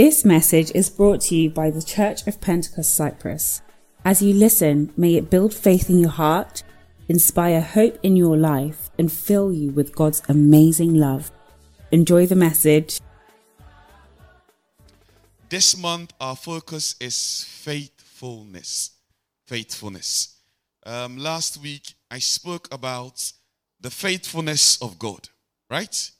This message is brought to you by the Church of Pentecost Cyprus. As you listen, may it build faith in your heart, inspire hope in your life, and fill you with God's amazing love. Enjoy the message. This month, our focus is faithfulness. Faithfulness. Um, last week, I spoke about the faithfulness of God, right?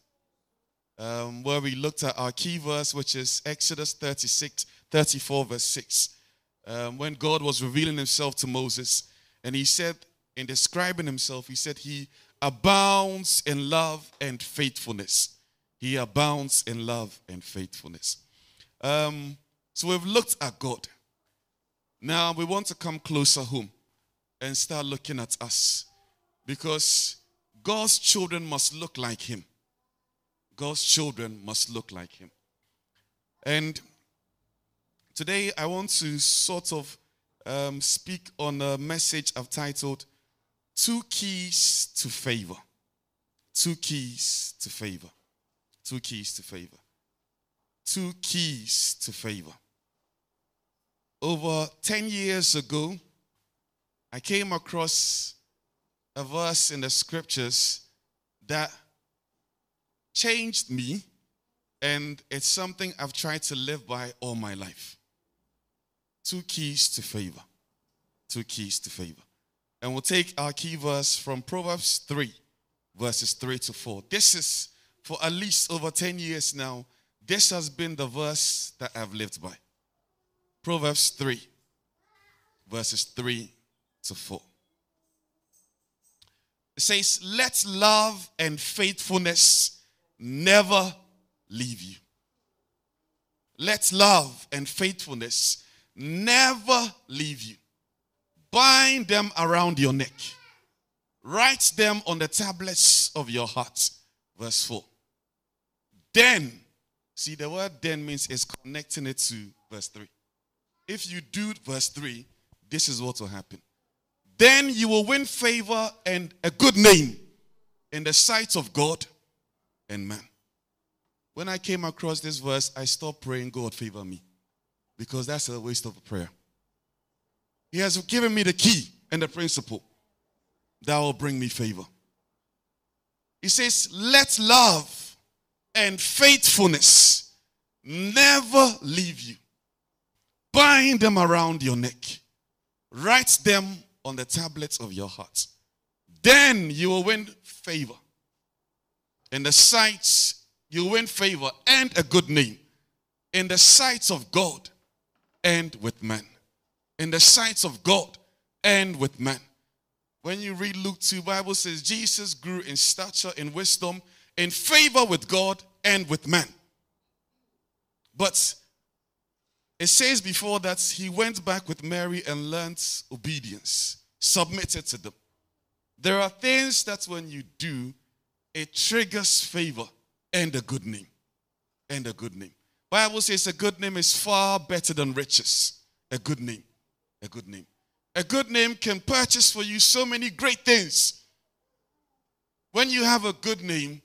Um, where we looked at our key verse, which is Exodus 36, 34, verse 6. Um, when God was revealing himself to Moses, and he said, in describing himself, he said, He abounds in love and faithfulness. He abounds in love and faithfulness. Um, so we've looked at God. Now we want to come closer home and start looking at us because God's children must look like Him. God's children must look like Him. And today I want to sort of um, speak on a message I've titled Two Keys to Favor. Two Keys to Favor. Two Keys to Favor. Two Keys to Favor. Over 10 years ago, I came across a verse in the scriptures that changed me, and it's something I've tried to live by all my life. Two keys to favor. Two keys to favor. And we'll take our key verse from Proverbs 3, verses 3 to 4. This is, for at least over 10 years now, this has been the verse that I've lived by. Proverbs 3, verses 3 to 4. It says, Let love and faithfulness never leave you. Let love and faithfulness never leave you. Bind them around your neck. Write them on the tablets of your heart. Verse 4. Then, see, the word then means is connecting it to verse 3. If you do verse 3, this is what will happen. Then you will win favor and a good name in the sight of God and man. When I came across this verse, I stopped praying, God, favor me. Because that's a waste of a prayer. He has given me the key and the principle that will bring me favor. He says, Let love and faithfulness never leave you. Bind them around your neck, write them on the tablets of your heart. Then you will win favor. In the sights, you win favor and a good name. In the sights of God and with men. In the sights of God and with men. When you read Luke 2, Bible says Jesus grew in stature, in wisdom, in favor with God and with men. But it says before that he went back with Mary and learned obedience, submitted to them. There are things that when you do, it triggers favor and a good name. And a good name. Bible says a good name is far better than riches. A good name. A good name. A good name can purchase for you so many great things. When you have a good name,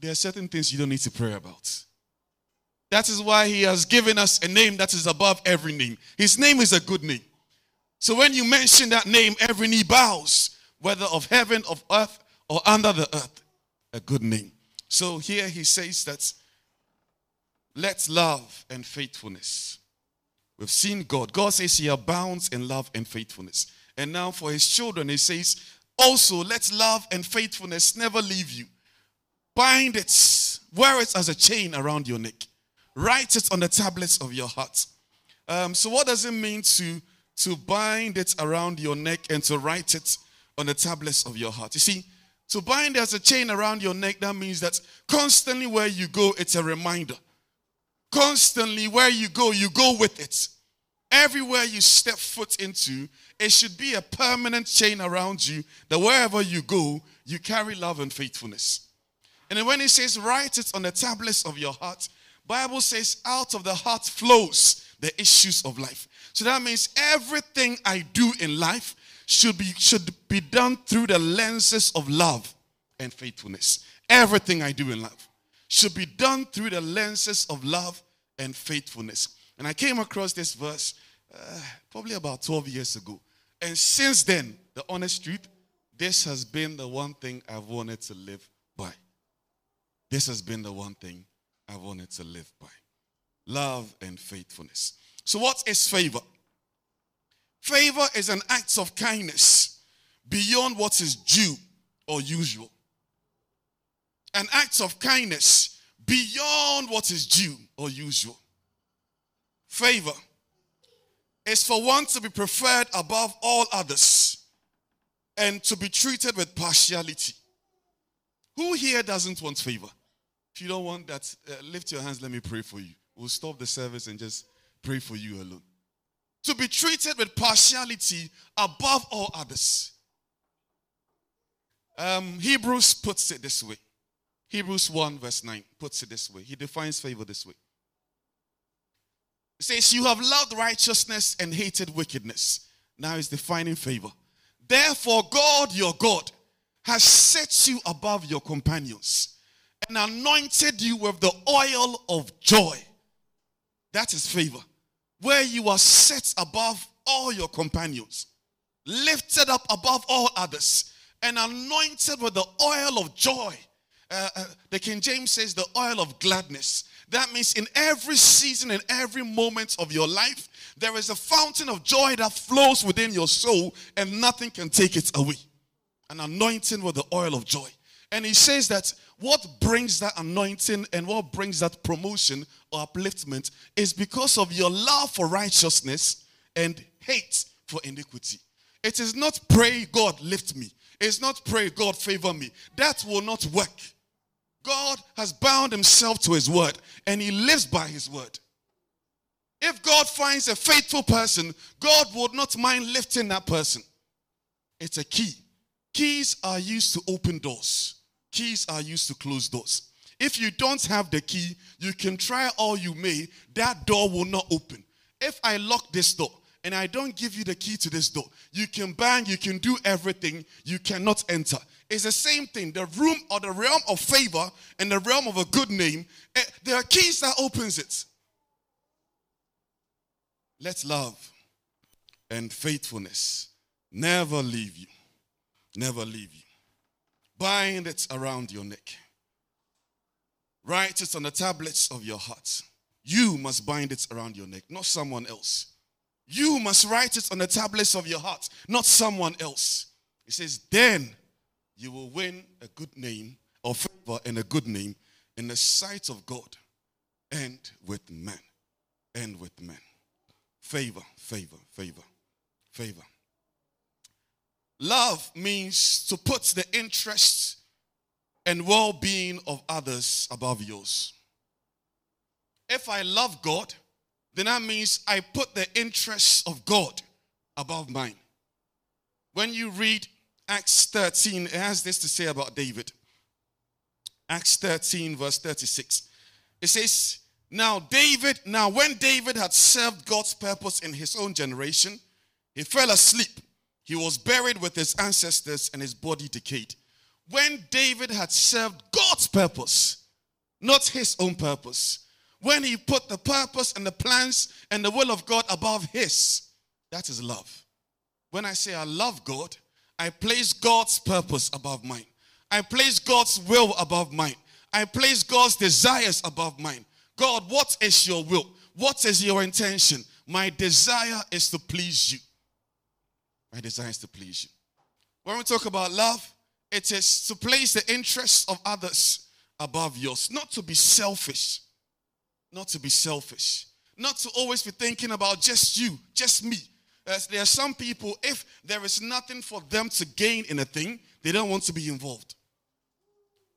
there are certain things you don't need to pray about. That is why he has given us a name that is above every name. His name is a good name. So when you mention that name, every knee bows, whether of heaven, of earth, or under the earth a good name. So here he says that let love and faithfulness. We've seen God. God says he abounds in love and faithfulness. And now for his children, he says, also let love and faithfulness never leave you. Bind it, wear it as a chain around your neck. Write it on the tablets of your heart. Um, so, what does it mean to, to bind it around your neck and to write it on the tablets of your heart? You see, to bind as a chain around your neck, that means that constantly where you go, it's a reminder. Constantly where you go, you go with it. Everywhere you step foot into, it should be a permanent chain around you that wherever you go, you carry love and faithfulness. And when it says, write it on the tablets of your heart, Bible says, out of the heart flows the issues of life. So that means everything I do in life should be, should be done through the lenses of love and faithfulness. Everything I do in life should be done through the lenses of love and faithfulness. And I came across this verse uh, probably about 12 years ago. And since then, the honest truth, this has been the one thing I've wanted to live by. This has been the one thing I've wanted to live by love and faithfulness. So, what is favor? Favor is an act of kindness beyond what is due or usual. An act of kindness beyond what is due or usual. Favor is for one to be preferred above all others and to be treated with partiality. Who here doesn't want favor? If you don't want that, uh, lift your hands, let me pray for you. We'll stop the service and just pray for you alone. To be treated with partiality above all others. Um, Hebrews puts it this way. Hebrews 1, verse 9 puts it this way. He defines favor this way. It says, You have loved righteousness and hated wickedness. Now he's defining favor. Therefore, God, your God, has set you above your companions and anointed you with the oil of joy. That is favor. Where you are set above all your companions, lifted up above all others, and anointed with the oil of joy. Uh, uh, the King James says the oil of gladness. That means in every season and every moment of your life, there is a fountain of joy that flows within your soul, and nothing can take it away. An anointing with the oil of joy. And he says that what brings that anointing and what brings that promotion or upliftment is because of your love for righteousness and hate for iniquity. It is not pray, God, lift me. It's not pray, God, favor me. That will not work. God has bound himself to his word and he lives by his word. If God finds a faithful person, God would not mind lifting that person. It's a key. Keys are used to open doors, keys are used to close doors. If you don't have the key, you can try all you may, that door will not open. If I lock this door and I don't give you the key to this door, you can bang, you can do everything, you cannot enter. It's the same thing. The room or the realm of favor and the realm of a good name, eh, there are keys that opens it. Let love and faithfulness never leave you. Never leave you. Bind it around your neck. Write it on the tablets of your heart. You must bind it around your neck, not someone else. You must write it on the tablets of your heart, not someone else. It says, then you will win a good name or favor and a good name in the sight of God and with men. And with men. Favor, favor, favor, favor. Love means to put the interests and well being of others above yours. If I love God, then that means I put the interests of God above mine. When you read Acts 13, it has this to say about David. Acts 13, verse 36. It says, Now David, now when David had served God's purpose in his own generation, he fell asleep. He was buried with his ancestors and his body decayed. When David had served God's purpose, not his own purpose, when he put the purpose and the plans and the will of God above his, that is love. When I say I love God, I place God's purpose above mine. I place God's will above mine. I place God's desires above mine. God, what is your will? What is your intention? My desire is to please you. My desire is to please you. When we talk about love, it is to place the interests of others above yours, not to be selfish. Not to be selfish. Not to always be thinking about just you, just me. As there are some people, if there is nothing for them to gain in a thing, they don't want to be involved.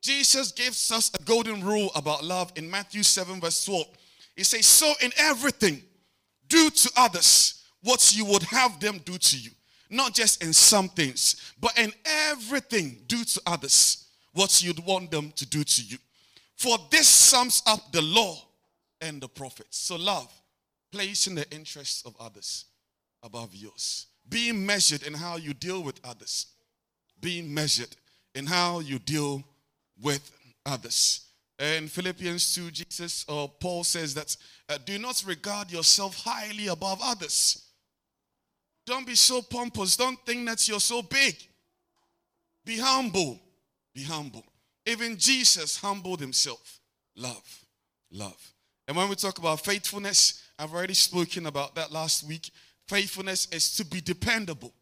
Jesus gives us a golden rule about love in Matthew 7, verse 12. He says, So in everything, do to others what you would have them do to you. Not just in some things, but in everything, do to others what you'd want them to do to you. For this sums up the law and the prophets. So, love, placing the interests of others above yours. Being measured in how you deal with others. Being measured in how you deal with others. In Philippians 2, Jesus or Paul says that uh, do not regard yourself highly above others. Don't be so pompous. Don't think that you're so big. Be humble. Be humble. Even Jesus humbled himself. Love. Love. And when we talk about faithfulness, I've already spoken about that last week. Faithfulness is to be dependable,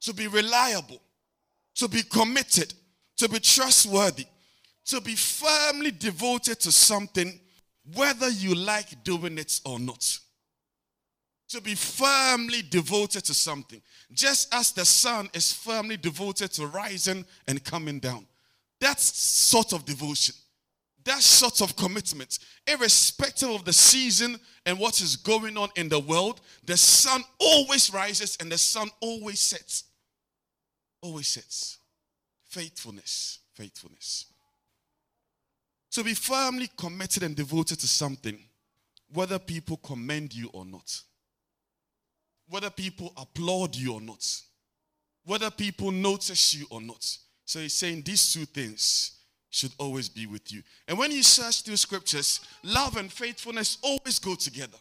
to be reliable, to be committed, to be trustworthy, to be firmly devoted to something, whether you like doing it or not. To be firmly devoted to something, just as the sun is firmly devoted to rising and coming down. That sort of devotion that sort of commitment, irrespective of the season and what is going on in the world, the sun always rises and the sun always sets. Always sets. Faithfulness. Faithfulness. To be firmly committed and devoted to something, whether people commend you or not, whether people applaud you or not, whether people notice you or not. So he's saying these two things should always be with you. And when you search through scriptures, love and faithfulness always go together,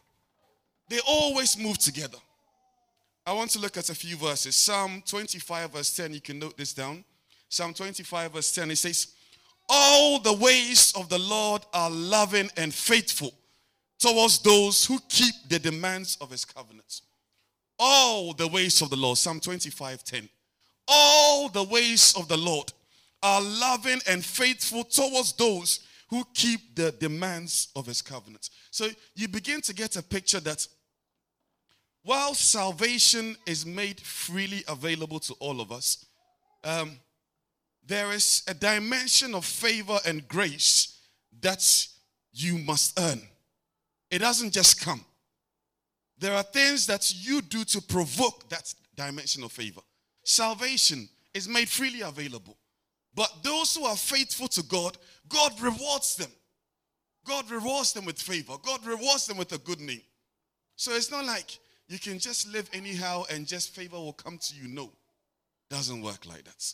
they always move together. I want to look at a few verses. Psalm 25, verse 10, you can note this down. Psalm 25, verse 10, it says, All the ways of the Lord are loving and faithful towards those who keep the demands of his covenants. All the ways of the Lord. Psalm 25, 10. All the ways of the Lord are loving and faithful towards those who keep the demands of his covenant. So you begin to get a picture that while salvation is made freely available to all of us, um, there is a dimension of favor and grace that you must earn. It doesn't just come. There are things that you do to provoke that dimension of favor. Salvation is made freely available. But those who are faithful to God, God rewards them. God rewards them with favor. God rewards them with a good name. So it's not like you can just live anyhow and just favor will come to you. No, doesn't work like that.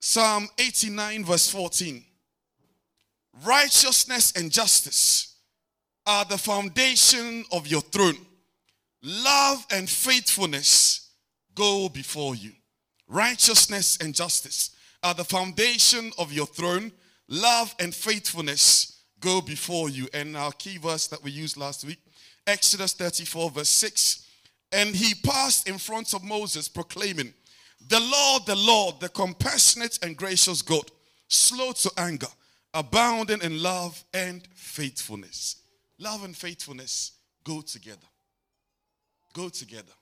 Psalm 89, verse 14. Righteousness and justice are the foundation of your throne. Love and faithfulness go before you. Righteousness and justice are the foundation of your throne. Love and faithfulness go before you. And our key verse that we used last week, Exodus 34, verse 6. And he passed in front of Moses, proclaiming, The Lord, the Lord, the compassionate and gracious God, slow to anger, abounding in love and faithfulness. Love and faithfulness go together. Go together.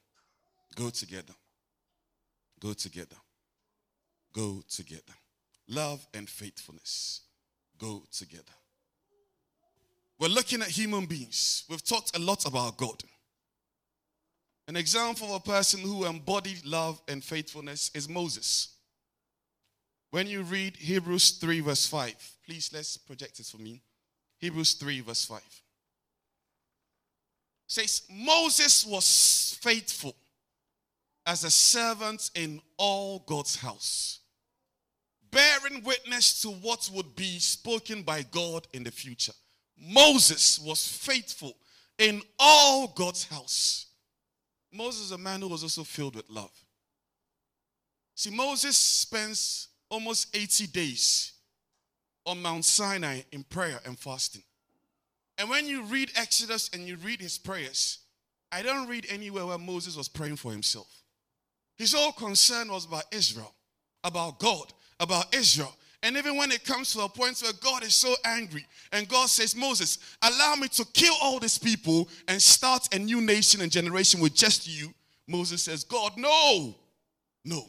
Go together. Go together go together. Love and faithfulness go together. We're looking at human beings. We've talked a lot about God. An example of a person who embodied love and faithfulness is Moses. When you read Hebrews 3, verse 5, please let's project it for me. Hebrews 3, verse 5 says, Moses was faithful as a servant in all God's house bearing witness to what would be spoken by God in the future. Moses was faithful in all God's house. Moses is a man who was also filled with love. See, Moses spends almost 80 days on Mount Sinai in prayer and fasting. And when you read Exodus and you read his prayers, I don't read anywhere where Moses was praying for himself. His whole concern was about Israel, about God, about Israel. And even when it comes to a point where God is so angry and God says, Moses, allow me to kill all these people and start a new nation and generation with just you, Moses says, God, no, no.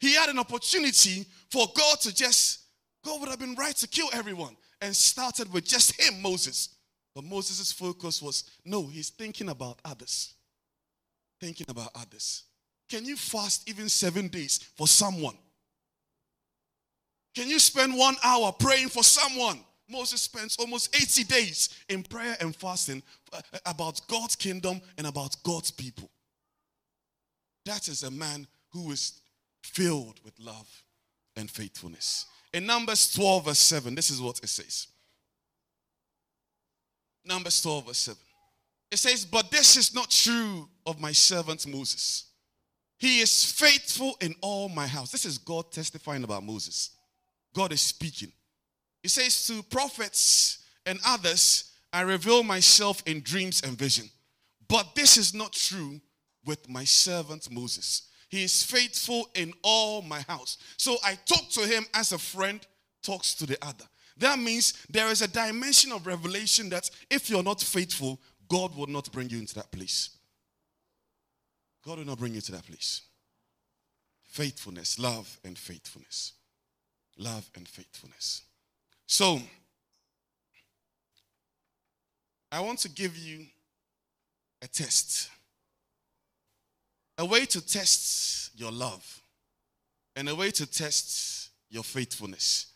He had an opportunity for God to just, God would have been right to kill everyone and started with just him, Moses. But Moses' focus was, no, he's thinking about others. Thinking about others. Can you fast even seven days for someone? Can you spend one hour praying for someone? Moses spends almost 80 days in prayer and fasting uh, about God's kingdom and about God's people. That is a man who is filled with love and faithfulness. In Numbers 12, verse 7, this is what it says. Numbers 12, verse 7. It says, But this is not true of my servant Moses. He is faithful in all my house. This is God testifying about Moses. God is speaking. He says to prophets and others, I reveal myself in dreams and vision. But this is not true with my servant Moses. He is faithful in all my house. So I talk to him as a friend talks to the other. That means there is a dimension of revelation that if you're not faithful, God will not bring you into that place. God will not bring you to that place. Faithfulness, love, and faithfulness. Love and faithfulness. So, I want to give you a test. A way to test your love and a way to test your faithfulness.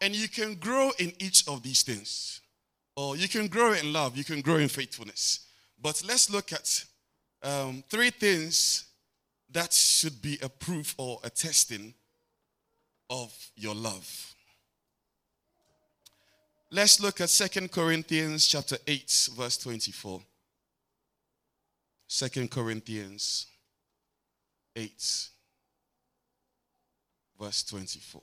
And you can grow in each of these things. Or you can grow in love, you can grow in faithfulness. But let's look at um, three things that should be a proof or a testing of your love. Let's look at Second Corinthians chapter 8 verse 24. 2 Corinthians 8 verse 24.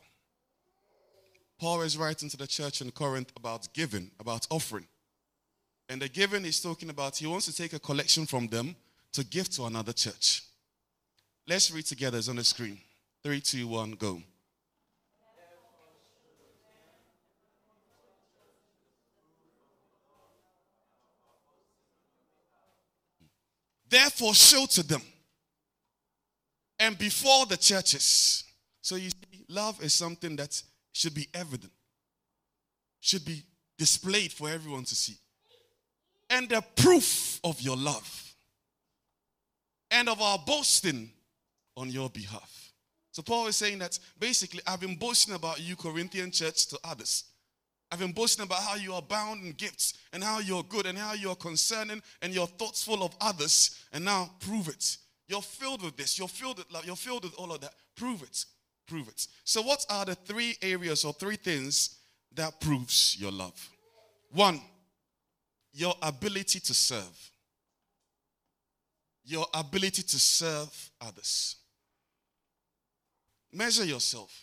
Paul is writing to the church in Corinth about giving, about offering. And the giving he's talking about, he wants to take a collection from them to give to another church. Let's read together, it's on the screen. Three, two, one, go. Therefore, show to them and before the churches. So you see, love is something that should be evident, should be displayed for everyone to see. And the proof of your love and of our boasting on your behalf. So Paul is saying that basically, I've been boasting about you, Corinthian church, to others. I've been boasting about how you are bound in gifts and how you're good and how you're concerning and you're thoughtful of others. And now prove it. You're filled with this. You're filled with love. You're filled with all of that. Prove it prove it. So, what are the three areas or three things that proves your love? One, your ability to serve. Your ability to serve others. Measure yourself.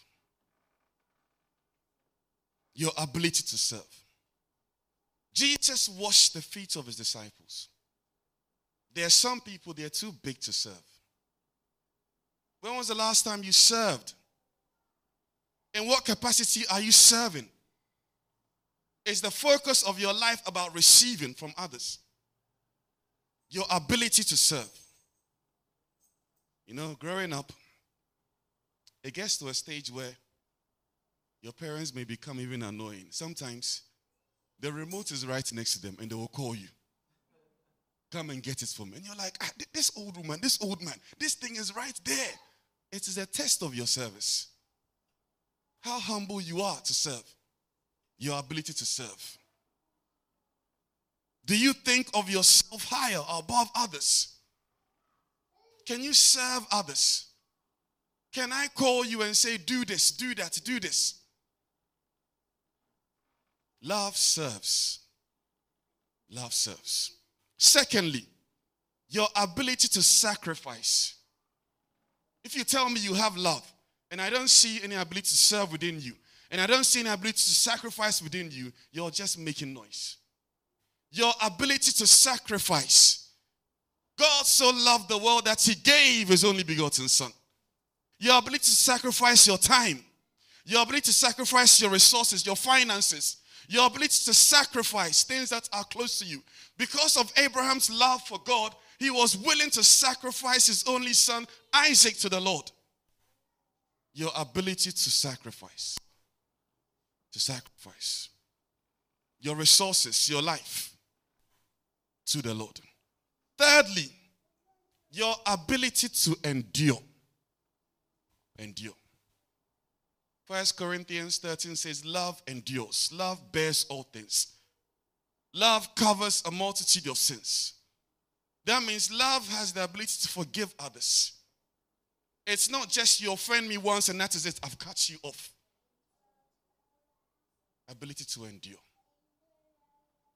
Your ability to serve. Jesus washed the feet of his disciples. There are some people, they're too big to serve. When was the last time you served? In what capacity are you serving? Is the focus of your life about receiving from others? Your ability to serve. You know, growing up, it gets to a stage where your parents may become even annoying. Sometimes the remote is right next to them and they will call you. Come and get it for me. And you're like, ah, this old woman, this old man, this thing is right there. It is a test of your service how humble you are to serve, your ability to serve. Do you think of yourself higher or above others? Can you serve others? Can I call you and say, do this, do that, do this? Love serves. Love serves. Secondly, your ability to sacrifice. If you tell me you have love, and I don't see any ability to serve within you, and I don't see any ability to sacrifice within you, you're just making noise. Your ability to sacrifice. God so loved the world that he gave his only begotten son. Your ability to sacrifice your time, your ability to sacrifice your resources, your finances, your ability to sacrifice things that are close to you. Because of Abraham's love for God, he was willing to sacrifice his only son, Isaac, to the Lord your ability to sacrifice. To sacrifice your resources, your life to the Lord. Thirdly, your ability to endure. Endure. First Corinthians 13 says, Love endures, love bears all things. Love covers a multitude of sins. That means love has the ability to forgive others. It's not just you offend me once and that is it, I've cut you off. ability to endure.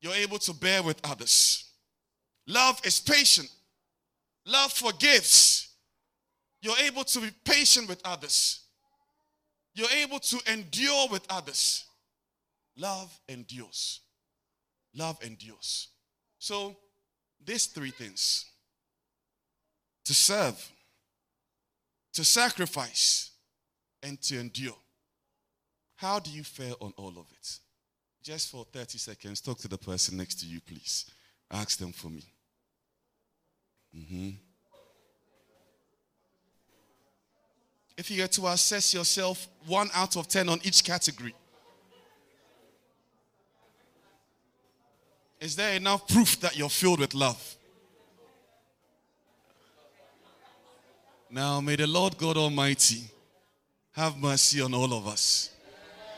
You're able to bear with others. Love is patient. Love forgives. You're able to be patient with others. You're able to endure with others. Love endures. Love endures. So, these three things to serve, to sacrifice, and to endure. How do you fare on all of it? Just for 30 seconds, talk to the person next to you, please. Ask them for me. Mm-hmm. If you get to assess yourself one out of 10 on each category, is there enough proof that you're filled with love? Now, may the Lord God Almighty have mercy on all of us.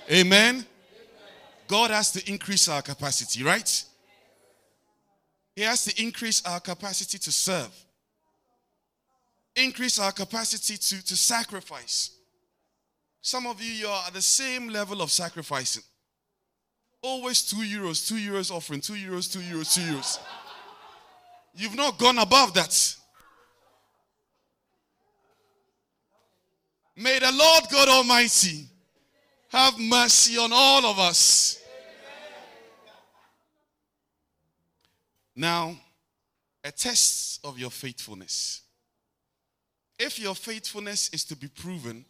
Amen. God has to increase our capacity, right? He has to increase our capacity to serve, increase our capacity to, to sacrifice. Some of you, you are at the same level of sacrificing. Always two euros, two euros offering, two euros, two euros, two euros. You've not gone above that. May the Lord God Almighty have mercy on all of us. Now, a test of your faithfulness. If your faithfulness is to be proven,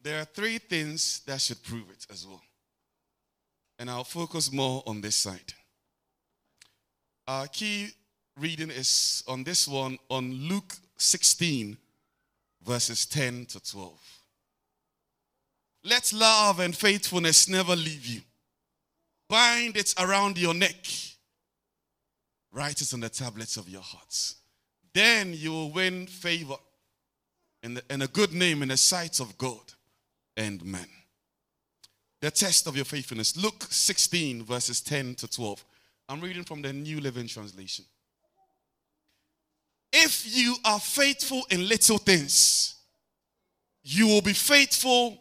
there are three things that should prove it as well. And I'll focus more on this side. Our key reading is on this one on Luke 16, verses 10 to 12. Let love and faithfulness never leave you. Bind it around your neck. Write it on the tablets of your hearts. Then you will win favor and, and a good name in the sight of God and man. The test of your faithfulness. Luke 16, verses 10 to 12. I'm reading from the New Living Translation. If you are faithful in little things, you will be faithful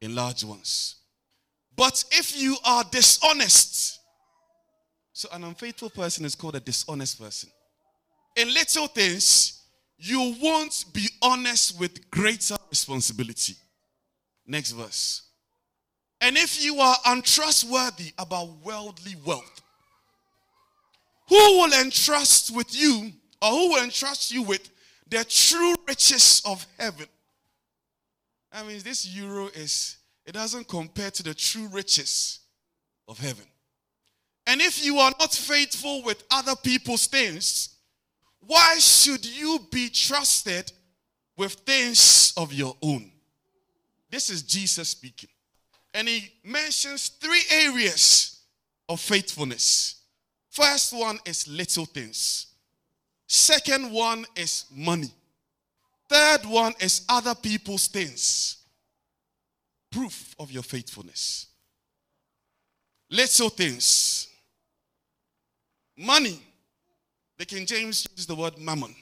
in large ones. But if you are dishonest, so an unfaithful person is called a dishonest person. In little things, you won't be honest with greater responsibility. Next verse. And if you are untrustworthy about worldly wealth, who will entrust with you or who will entrust you with the true riches of heaven? I mean, this euro is, it doesn't compare to the true riches of heaven. And if you are not faithful with other people's things, why should you be trusted with things of your own? This is Jesus speaking. And he mentions three areas of faithfulness. First one is little things. Second one is money. Third one is other people's things. Proof of your faithfulness. Little things. Money. The King James uses the word mammon.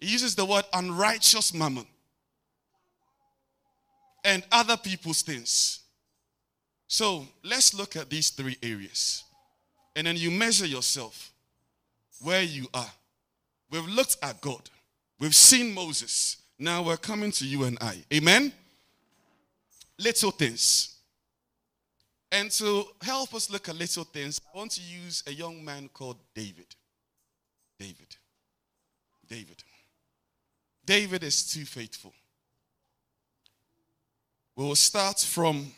He uses the word unrighteous mammon. And other people's things. So let's look at these three areas. And then you measure yourself where you are. We've looked at God. We've seen Moses. Now we're coming to you and I. Amen? Little things. And to help us look at little things, I want to use a young man called David. David. David. David is too faithful. We will start from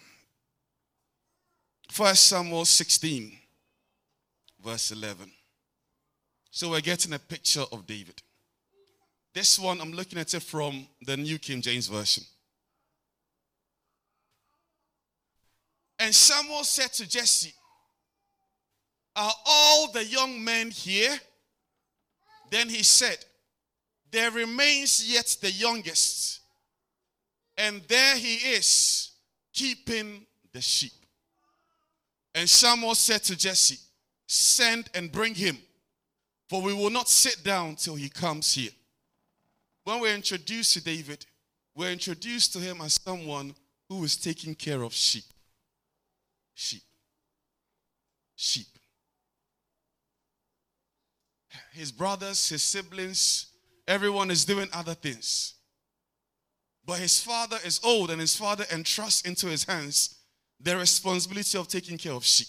1 Samuel 16, verse 11. So we're getting a picture of David. This one, I'm looking at it from the New King James Version. And Samuel said to Jesse, Are all the young men here? Then he said, There remains yet the youngest, and there he is, keeping the sheep. And Samuel said to Jesse, Send and bring him, for we will not sit down till he comes here when we're introduced to David, we're introduced to him as someone who is taking care of sheep. sheep. Sheep. His brothers, his siblings, everyone is doing other things. But his father is old and his father entrusts into his hands the responsibility of taking care of sheep.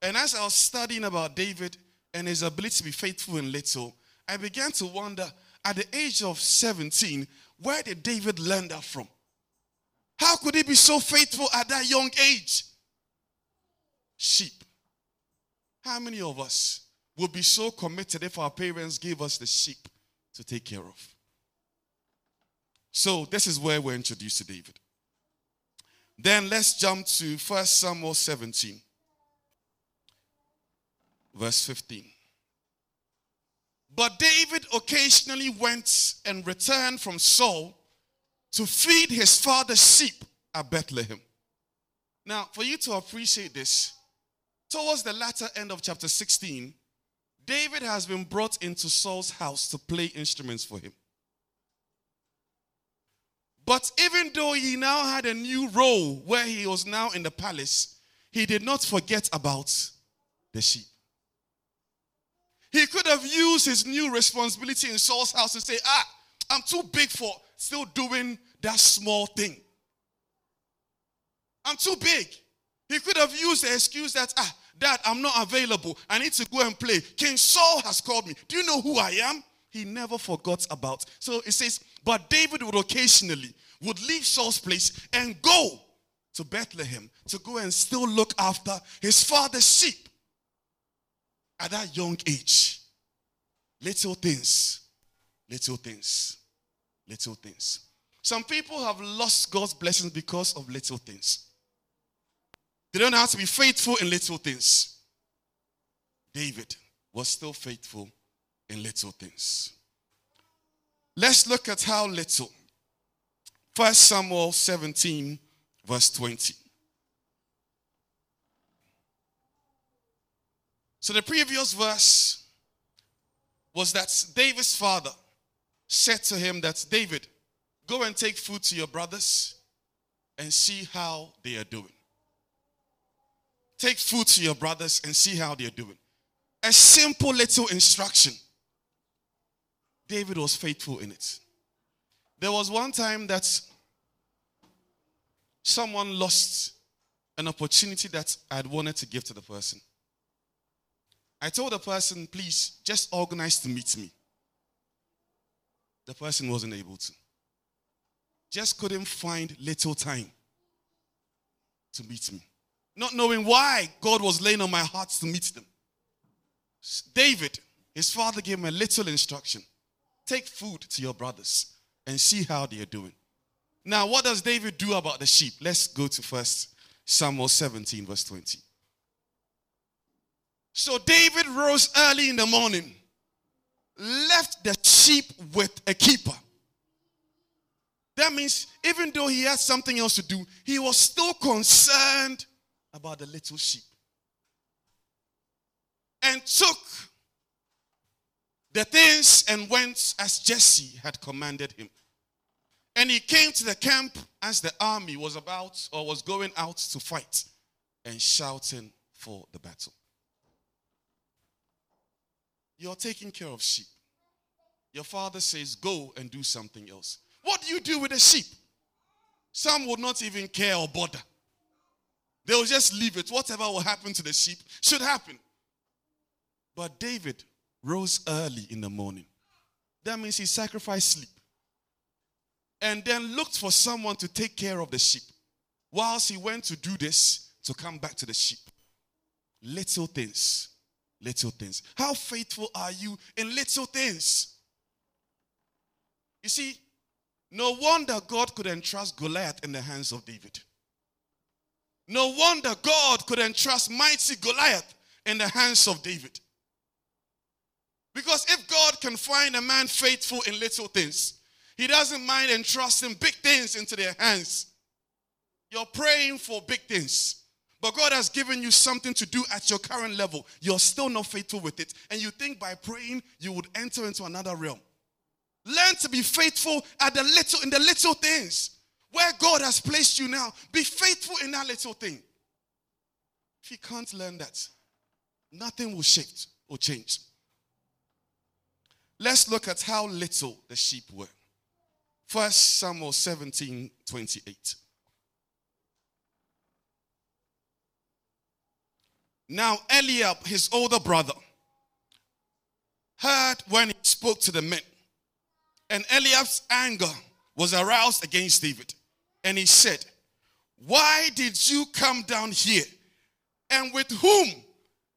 And as I was studying about David and his ability to be faithful in little, I began to wonder at the age of 17, where did David learn that from? How could he be so faithful at that young age? Sheep. How many of us would be so committed if our parents gave us the sheep to take care of? So, this is where we're introduced to David. Then let's jump to 1 Samuel 17, verse 15. But David occasionally went and returned from Saul to feed his father's sheep at Bethlehem. Now, for you to appreciate this, towards the latter end of chapter 16, David has been brought into Saul's house to play instruments for him. But even though he now had a new role where he was now in the palace, he did not forget about the sheep. He could have used his new responsibility in Saul's house and say, Ah, I'm too big for still doing that small thing. I'm too big. He could have used the excuse that, ah, Dad, I'm not available. I need to go and play. King Saul has called me. Do you know who I am? He never forgot about. So it says, but David would occasionally would leave Saul's place and go to Bethlehem to go and still look after his father's sheep at that young age. Little things, little things, little things. Some people have lost God's blessings because of little things. They don't have to be faithful in little things. David was still faithful in little things. Let's look at how little. First Samuel 17, verse 20. So the previous verse was that David's father said to him that David, go and take food to your brothers and see how they are doing. Take food to your brothers and see how they are doing. A simple little instruction. David was faithful in it. There was one time that someone lost an opportunity that I had wanted to give to the person. I told the person, please just organize to meet me. The person wasn't able to. Just couldn't find little time to meet me. Not knowing why God was laying on my heart to meet them. David, his father gave him a little instruction take food to your brothers and see how they are doing. Now, what does David do about the sheep? Let's go to first Samuel 17, verse 20. So David rose early in the morning, left the sheep with a keeper. That means even though he had something else to do, he was still concerned about the little sheep. And took the things and went as Jesse had commanded him. And he came to the camp as the army was about or was going out to fight and shouting for the battle. You're taking care of sheep. Your father says, Go and do something else. What do you do with the sheep? Some would not even care or bother. They will just leave it. Whatever will happen to the sheep should happen. But David rose early in the morning. That means he sacrificed sleep. And then looked for someone to take care of the sheep. Whilst he went to do this, to come back to the sheep. Little things little things. How faithful are you in little things? You see, no wonder God could entrust Goliath in the hands of David. No wonder God could entrust mighty Goliath in the hands of David. Because if God can find a man faithful in little things, he doesn't mind entrusting big things into their hands. You're praying for big things. But God has given you something to do at your current level. You're still not faithful with it. And you think by praying you would enter into another realm. Learn to be faithful at the little in the little things. Where God has placed you now, be faithful in that little thing. If you can't learn that, nothing will shift or change. Let's look at how little the sheep were. First Samuel 17 28. Now, Eliab, his older brother, heard when he spoke to the men. And Eliab's anger was aroused against David. And he said, Why did you come down here? And with whom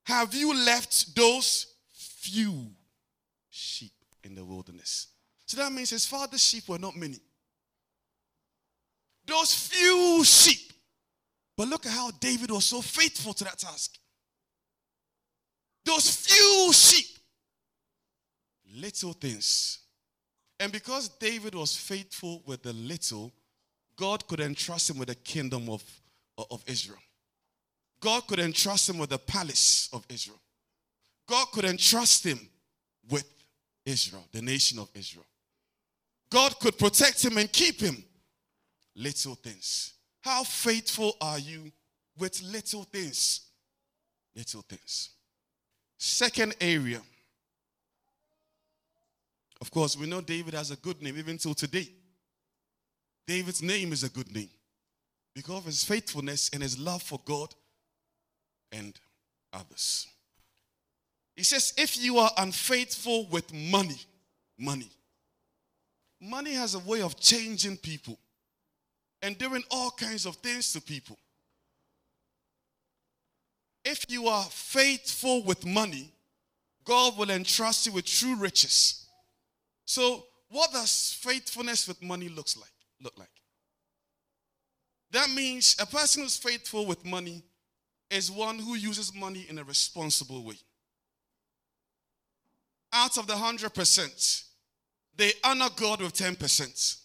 have you left those few sheep in the wilderness? So that means his father's sheep were not many. Those few sheep. But look at how David was so faithful to that task. Those few sheep. Little things. And because David was faithful with the little, God could entrust him with the kingdom of, of Israel. God could entrust him with the palace of Israel. God could entrust him with Israel, the nation of Israel. God could protect him and keep him. Little things. How faithful are you with little things? Little things. Second area. Of course, we know David has a good name even till today. David's name is a good name because of his faithfulness and his love for God and others. He says, if you are unfaithful with money, money, money has a way of changing people and doing all kinds of things to people. If you are faithful with money, God will entrust you with true riches. So, what does faithfulness with money looks like? Look like? That means a person who's faithful with money is one who uses money in a responsible way. Out of the 100%, they honor God with 10%.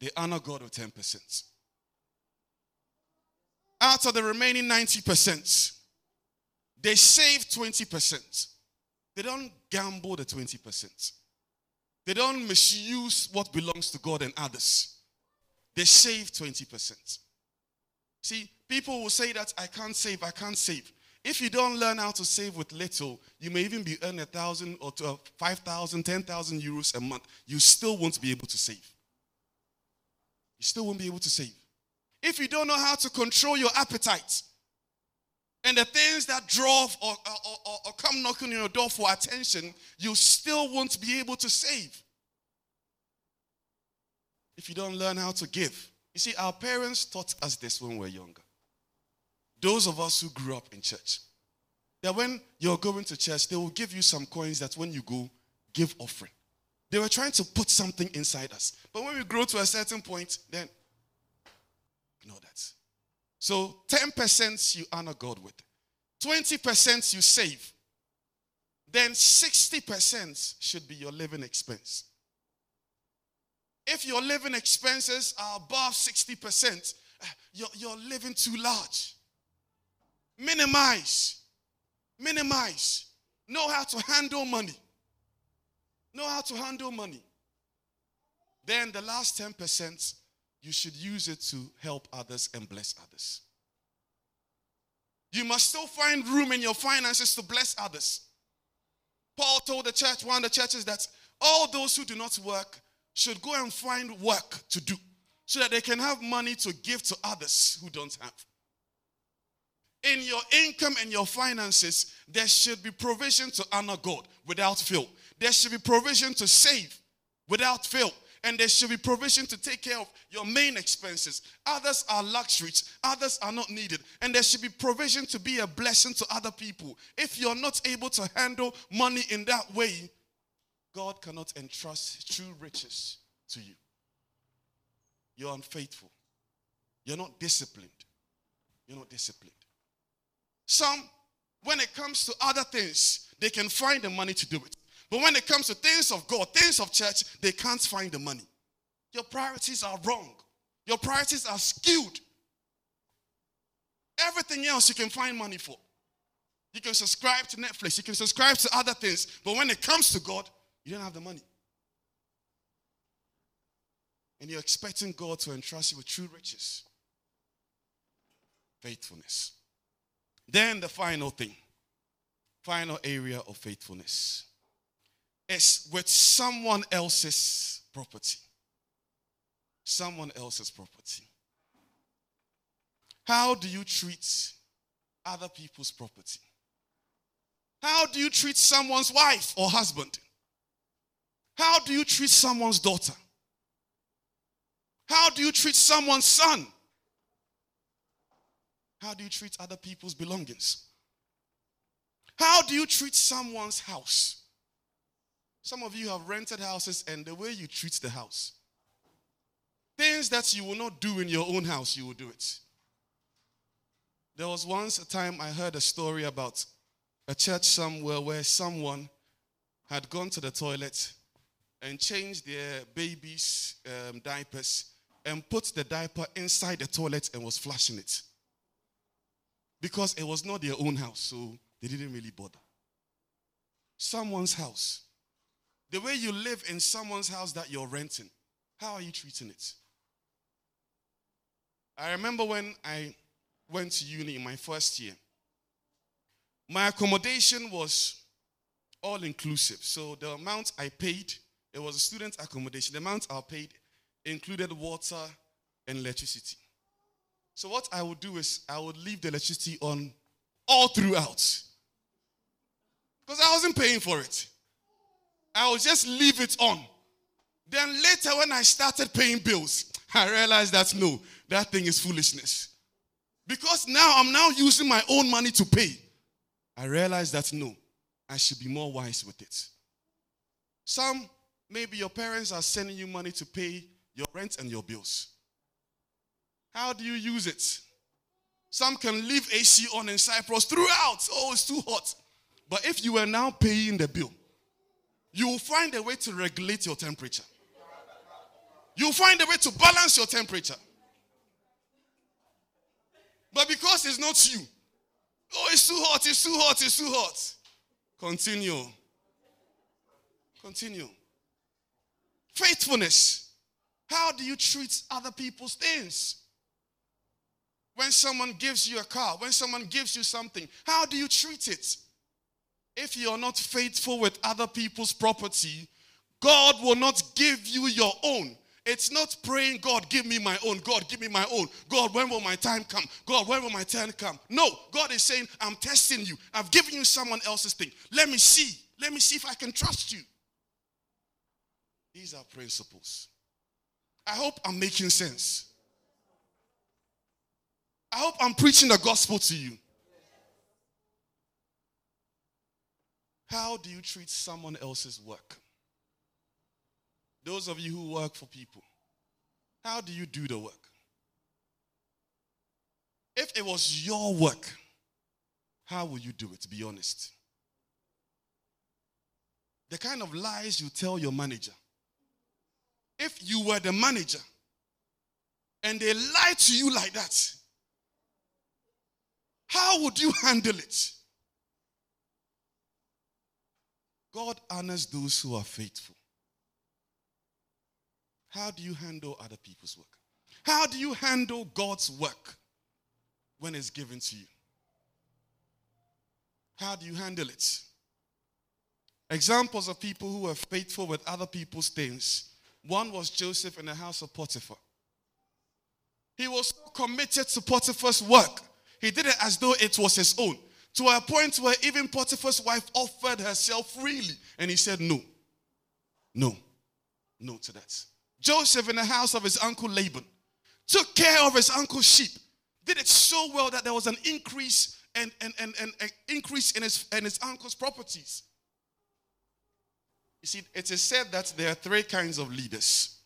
They honor God with 10%. Out of the remaining 90%, they save 20%. They don't gamble the 20%. They don't misuse what belongs to God and others. They save 20%. See, people will say that I can't save, I can't save. If you don't learn how to save with little, you may even be earning a thousand or uh, 5,000, 10,000 euros a month. You still won't be able to save. You still won't be able to save. If you don't know how to control your appetite and the things that draw or, or, or, or come knocking on your door for attention, you still won't be able to save. If you don't learn how to give. You see, our parents taught us this when we were younger. Those of us who grew up in church. That when you're going to church, they will give you some coins that when you go, give offering. They were trying to put something inside us. But when we grow to a certain point, then ignore that. So 10% you honor God with, 20% you save, then 60% should be your living expense. If your living expenses are above 60%, eh, you're, you're living too large. Minimize. Minimize. Know how to handle money. Know how to handle money. Then the last 10%, you should use it to help others and bless others. You must still find room in your finances to bless others. Paul told the church, one of the churches, that all those who do not work should go and find work to do so that they can have money to give to others who don't have. In your income and your finances, there should be provision to honor God without fail. There should be provision to save without fail. And there should be provision to take care of your main expenses. Others are luxuries, others are not needed. And there should be provision to be a blessing to other people. If you're not able to handle money in that way, God cannot entrust true riches to you. You're unfaithful. You're not disciplined. You're not disciplined. Some, when it comes to other things, they can find the money to do it. But when it comes to things of God, things of church, they can't find the money. Your priorities are wrong. Your priorities are skewed. Everything else you can find money for. You can subscribe to Netflix, you can subscribe to other things, but when it comes to God, you don't have the money. And you're expecting God to entrust you with true riches. Faithfulness. Then the final thing, final area of faithfulness is with someone else's property. Someone else's property. How do you treat other people's property? How do you treat someone's wife or husband? How do you treat someone's daughter? How do you treat someone's son? How do you treat other people's belongings? How do you treat someone's house? Some of you have rented houses, and the way you treat the house, things that you will not do in your own house, you will do it. There was once a time I heard a story about a church somewhere where someone had gone to the toilet and changed their baby's um, diapers and put the diaper inside the toilet and was flushing it. Because it was not their own house, so they didn't really bother. Someone's house. The way you live in someone's house that you're renting, how are you treating it? I remember when I went to uni in my first year, my accommodation was all inclusive. So the amount I paid, it was a student accommodation. The amount I paid included water and electricity. So what I would do is I would leave the electricity on all throughout. Because I wasn't paying for it. I would just leave it on. Then later, when I started paying bills, I realized that no, that thing is foolishness. Because now I'm now using my own money to pay. I realized that no, I should be more wise with it. Some, maybe your parents are sending you money to pay your rent and your bills. How do you use it? Some can leave AC on in Cyprus throughout. Oh, it's too hot. But if you are now paying the bill, you will find a way to regulate your temperature. You'll find a way to balance your temperature. But because it's not you, oh, it's too hot, it's too hot, it's too hot. Continue. Continue. Faithfulness. How do you treat other people's things? When someone gives you a car, when someone gives you something, how do you treat it? If you're not faithful with other people's property, God will not give you your own. It's not praying, God, give me my own. God, give me my own. God, when will my time come? God, when will my turn come? No, God is saying, I'm testing you. I've given you someone else's thing. Let me see. Let me see if I can trust you. These are principles. I hope I'm making sense. I hope I'm preaching the gospel to you. How do you treat someone else's work? Those of you who work for people, how do you do the work? If it was your work, how will you do it? Be honest. The kind of lies you tell your manager. If you were the manager and they lie to you like that, how would you handle it? God honors those who are faithful. How do you handle other people's work? How do you handle God's work when it's given to you? How do you handle it? Examples of people who were faithful with other people's things. One was Joseph in the house of Potiphar. He was so committed to Potiphar's work, he did it as though it was his own. To a point where even Potiphar's wife offered herself freely, and he said, No, no, no to that. Joseph in the house of his uncle Laban took care of his uncle's sheep, did it so well that there was an increase and, and, and, and an increase in his, in his uncle's properties. You see, it is said that there are three kinds of leaders.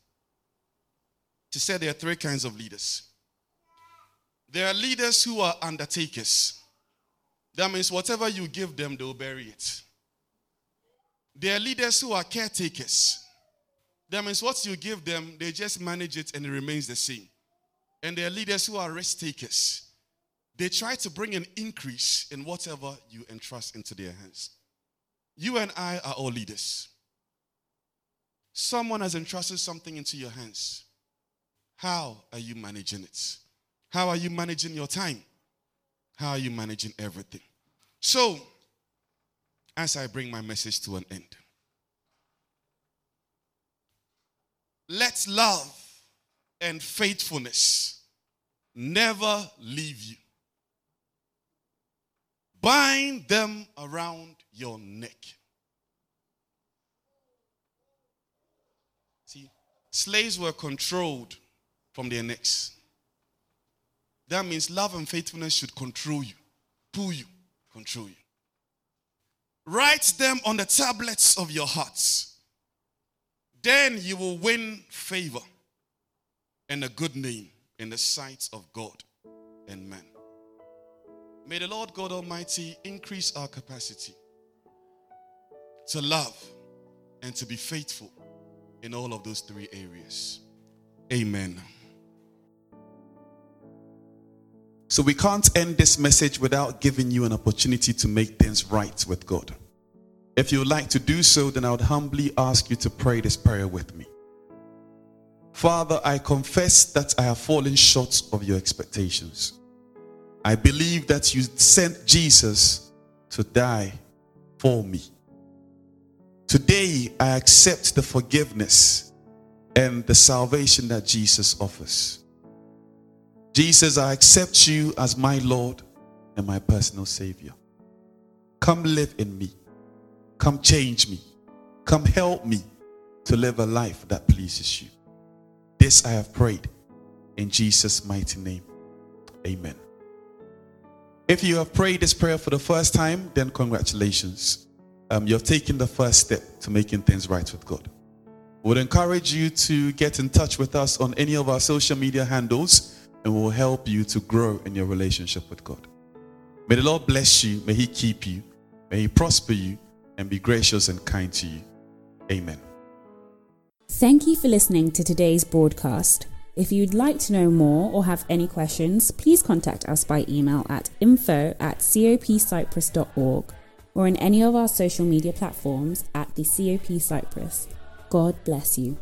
It is said there are three kinds of leaders. There are leaders who are undertakers. That means whatever you give them, they'll bury it. There are leaders who are caretakers. That means what you give them, they just manage it and it remains the same. And there are leaders who are risk takers. They try to bring an increase in whatever you entrust into their hands. You and I are all leaders. Someone has entrusted something into your hands. How are you managing it? How are you managing your time? How are you managing everything? So, as I bring my message to an end, let love and faithfulness never leave you. Bind them around your neck. See, slaves were controlled from their necks. That means love and faithfulness should control you, pull you, control you. Write them on the tablets of your hearts. Then you will win favor and a good name in the sight of God and man. May the Lord God Almighty increase our capacity to love and to be faithful in all of those three areas. Amen. So we can't end this message without giving you an opportunity to make things right with God. If you would like to do so, then I would humbly ask you to pray this prayer with me. Father, I confess that I have fallen short of your expectations. I believe that you sent Jesus to die for me. Today, I accept the forgiveness and the salvation that Jesus offers. Jesus, I accept you as my Lord and my personal Savior. Come live in me. Come change me. Come help me to live a life that pleases you. This I have prayed in Jesus' mighty name. Amen. If you have prayed this prayer for the first time, then congratulations. Um, you've taken the first step to making things right with God. We would encourage you to get in touch with us on any of our social media handles and will help you to grow in your relationship with God. May the Lord bless you. May He keep you. May He prosper you and be gracious and kind to you. Amen. Thank you for listening to today's broadcast. If you'd like to know more or have any questions, please contact us by email at info at copcyprus.org or in any of our social media platforms at the COP Cyprus. God bless you.